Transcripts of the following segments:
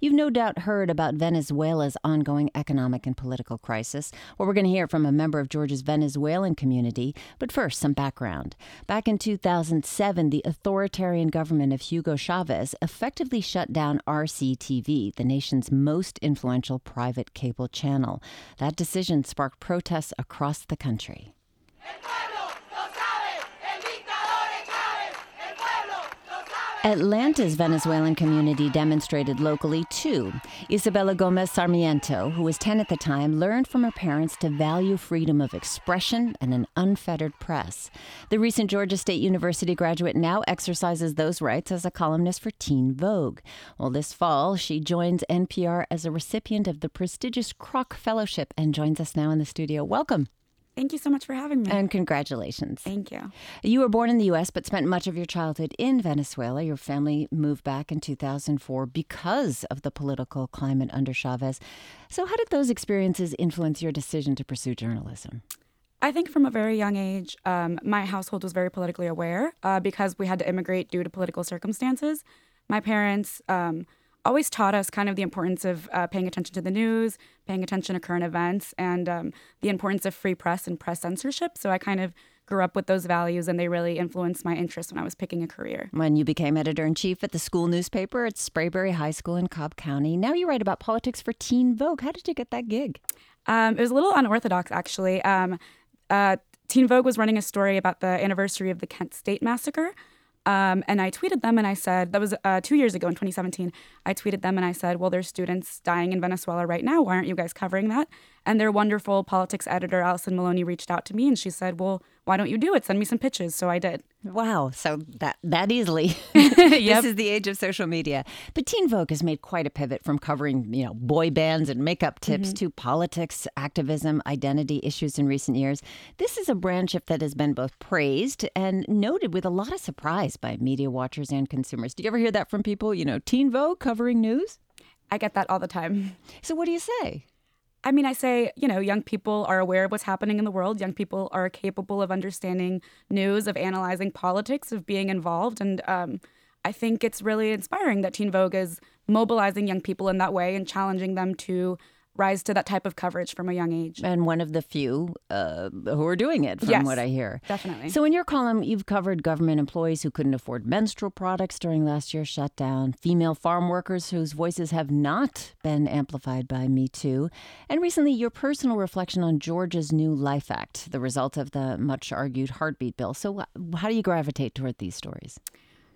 You've no doubt heard about Venezuela's ongoing economic and political crisis. Well, we're going to hear from a member of Georgia's Venezuelan community. But first, some background. Back in 2007, the authoritarian government of Hugo Chavez effectively shut down RCTV, the nation's most influential private cable channel. That decision sparked protests across the country. Atlanta's Venezuelan community demonstrated locally too. Isabella Gomez Sarmiento, who was 10 at the time, learned from her parents to value freedom of expression and an unfettered press. The recent Georgia State University graduate now exercises those rights as a columnist for Teen Vogue. Well, this fall, she joins NPR as a recipient of the prestigious Kroc Fellowship and joins us now in the studio. Welcome. Thank you so much for having me. And congratulations. Thank you. You were born in the U.S., but spent much of your childhood in Venezuela. Your family moved back in 2004 because of the political climate under Chavez. So, how did those experiences influence your decision to pursue journalism? I think from a very young age, um, my household was very politically aware uh, because we had to immigrate due to political circumstances. My parents, um, always taught us kind of the importance of uh, paying attention to the news, paying attention to current events, and um, the importance of free press and press censorship. So I kind of grew up with those values, and they really influenced my interest when I was picking a career. When you became editor in chief at the school newspaper at Sprayberry High School in Cobb County, now you write about politics for Teen Vogue. How did you get that gig? Um, it was a little unorthodox, actually. Um, uh, Teen Vogue was running a story about the anniversary of the Kent State Massacre. Um, and I tweeted them and I said, that was uh, two years ago in 2017. I tweeted them and I said, well, there's students dying in Venezuela right now. Why aren't you guys covering that? And their wonderful politics editor, Allison Maloney, reached out to me and she said, well, why don't you do it? Send me some pitches. So I did. Wow. So that that easily. yep. This is the age of social media. But Teen Vogue has made quite a pivot from covering, you know, boy bands and makeup tips mm-hmm. to politics, activism, identity issues in recent years. This is a brand shift that has been both praised and noted with a lot of surprise by media watchers and consumers. Do you ever hear that from people? You know, Teen Vogue covering news? I get that all the time. So what do you say? I mean, I say, you know, young people are aware of what's happening in the world. Young people are capable of understanding news, of analyzing politics, of being involved. And um, I think it's really inspiring that Teen Vogue is mobilizing young people in that way and challenging them to rise to that type of coverage from a young age. And one of the few uh, who are doing it, from yes, what I hear. Definitely. So, in your column, you've covered government employees who couldn't afford menstrual products during last year's shutdown, female farm workers whose voices have not been amplified by Me Too, and recently your personal reflection on Georgia's new Life Act, the result of the much argued heartbeat bill. So, how do you gravitate toward these stories?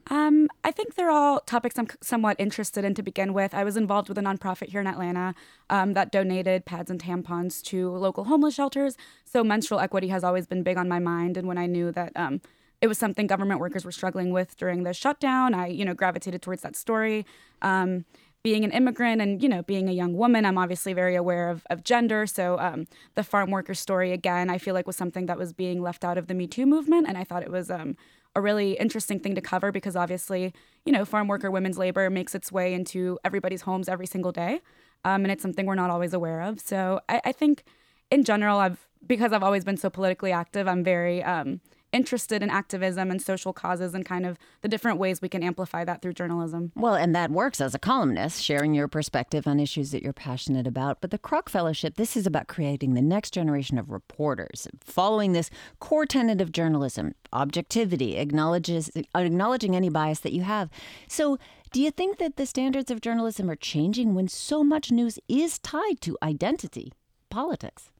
Um, I think they're all topics I'm somewhat interested in to begin with. I was involved with a nonprofit here in Atlanta um, that donated pads and tampons to local homeless shelters. So menstrual equity has always been big on my mind. And when I knew that um, it was something government workers were struggling with during the shutdown, I you know gravitated towards that story. Um, being an immigrant and you know being a young woman, I'm obviously very aware of, of gender. So um, the farm worker story again, I feel like was something that was being left out of the Me Too movement, and I thought it was um, a really interesting thing to cover because obviously, you know, farm worker women's labor makes its way into everybody's homes every single day. Um, and it's something we're not always aware of. So I, I, think in general, I've, because I've always been so politically active, I'm very, um, interested in activism and social causes and kind of the different ways we can amplify that through journalism. Well, and that works as a columnist, sharing your perspective on issues that you're passionate about. But the Kroc Fellowship, this is about creating the next generation of reporters, following this core tenet of journalism, objectivity, acknowledges acknowledging any bias that you have. So, do you think that the standards of journalism are changing when so much news is tied to identity, politics?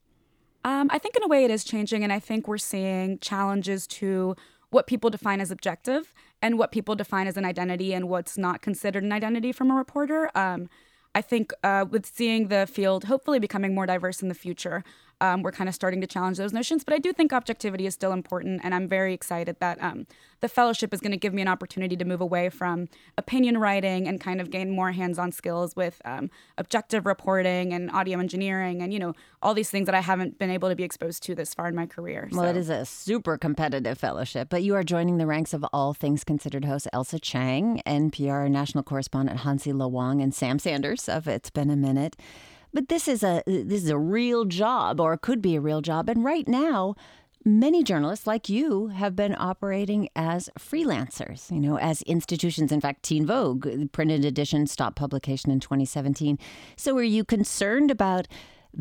Um, I think in a way it is changing, and I think we're seeing challenges to what people define as objective and what people define as an identity and what's not considered an identity from a reporter. Um, I think uh, with seeing the field hopefully becoming more diverse in the future, um, we're kind of starting to challenge those notions. But I do think objectivity is still important, and I'm very excited that um, the fellowship is going to give me an opportunity to move away from opinion writing and kind of gain more hands-on skills with um, objective reporting and audio engineering, and you know all these things that I haven't been able to be exposed to this far in my career. Well, so. it is a super competitive fellowship, but you are joining the ranks of All Things Considered host Ailsa Chang, NPR national correspondent Hansi Lo Wang, and Sam Sanders of It's Been a Minute. But this is a this is a real job, or could be a real job. And right now, many journalists like you have been operating as freelancers, you know, as institutions. In fact, Teen Vogue, uh, printed edition, stopped publication in 2017. So are you concerned about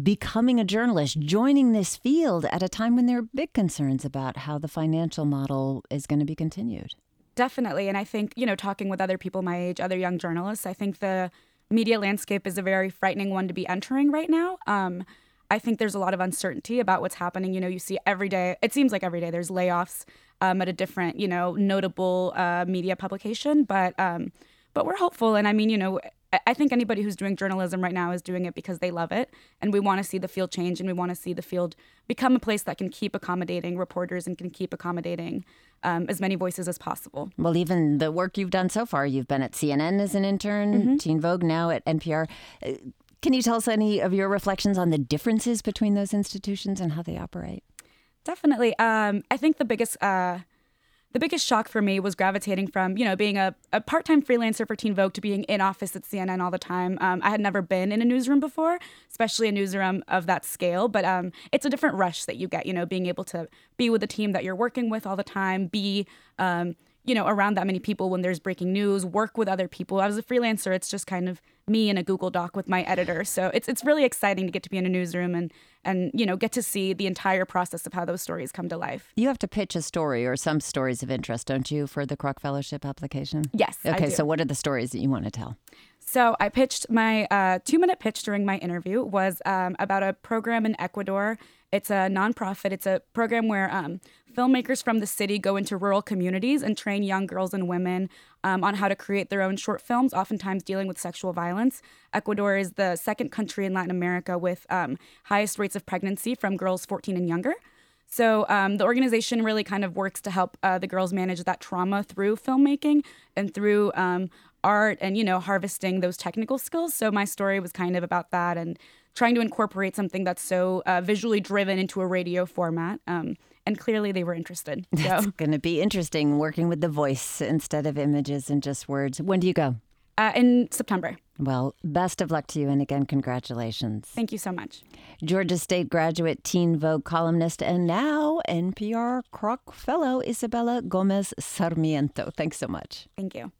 becoming a journalist, joining this field at a time when there are big concerns about how the financial model is going to be continued? Definitely. And I think, you know, talking with other people my age, other young journalists, I think the media landscape is a very frightening one to be entering right now. Um, I think there's a lot of uncertainty about what's happening. You know, you see every day, it seems like every day there's layoffs um, at a different, you know, notable uh, media publication, but um, but we're hopeful. And I mean, you know, I think anybody who's doing journalism right now is doing it because they love it. And we want to see the field change and we want to see the field become a place that can keep accommodating reporters and can keep accommodating um, as many voices as possible. Well, even the work you've done so far, you've been at CNN as an intern, mm-hmm. Teen Vogue, now at NPR. Uh, can you tell us any of your reflections on the differences between those institutions and how they operate? Definitely. Um, I think the biggest. Uh, the biggest shock for me was gravitating from, you know, being a, a part time freelancer for Teen Vogue to being in office at CNN all the time. Um, I had never been in a newsroom before, especially a newsroom of that scale, but um, it's a different rush that you get, you know, being able to be with the team that you're working with all the time, be, um, you know, around that many people when there's breaking news, work with other people. As a freelancer, it's just kind of me in a Google Doc with my editor. So it's it's really exciting to get to be in a newsroom and and you know get to see the entire process of how those stories come to life. You have to pitch a story or some stories of interest, don't you, for the Kroc Fellowship application? Yes. Okay, so what are the stories that you want to tell? So I pitched my uh, two minute pitch during my interview was um, about a program in Ecuador. It's a nonprofit. It's a program where um, filmmakers from the city go into rural communities and train young girls and women um, on how to create their own short films, oftentimes dealing with sexual violence. Ecuador is the second country in Latin America with um, highest rates of pregnancy from girls 14 and younger. So um, the organization really kind of works to help uh, the girls manage that trauma through filmmaking and through um, art and you know harvesting those technical skills. So my story was kind of about that and trying to incorporate something that's so uh, visually driven into a radio format. Um, and clearly they were interested. So. That's going to be interesting working with the voice instead of images and just words. When do you go? Uh, in September. Well, best of luck to you, and again, congratulations. Thank you so much. Georgia State graduate, Teen Vogue columnist, and now NPR Kroc Fellow Isabella Gomez Sarmiento. Thanks so much. Thank you.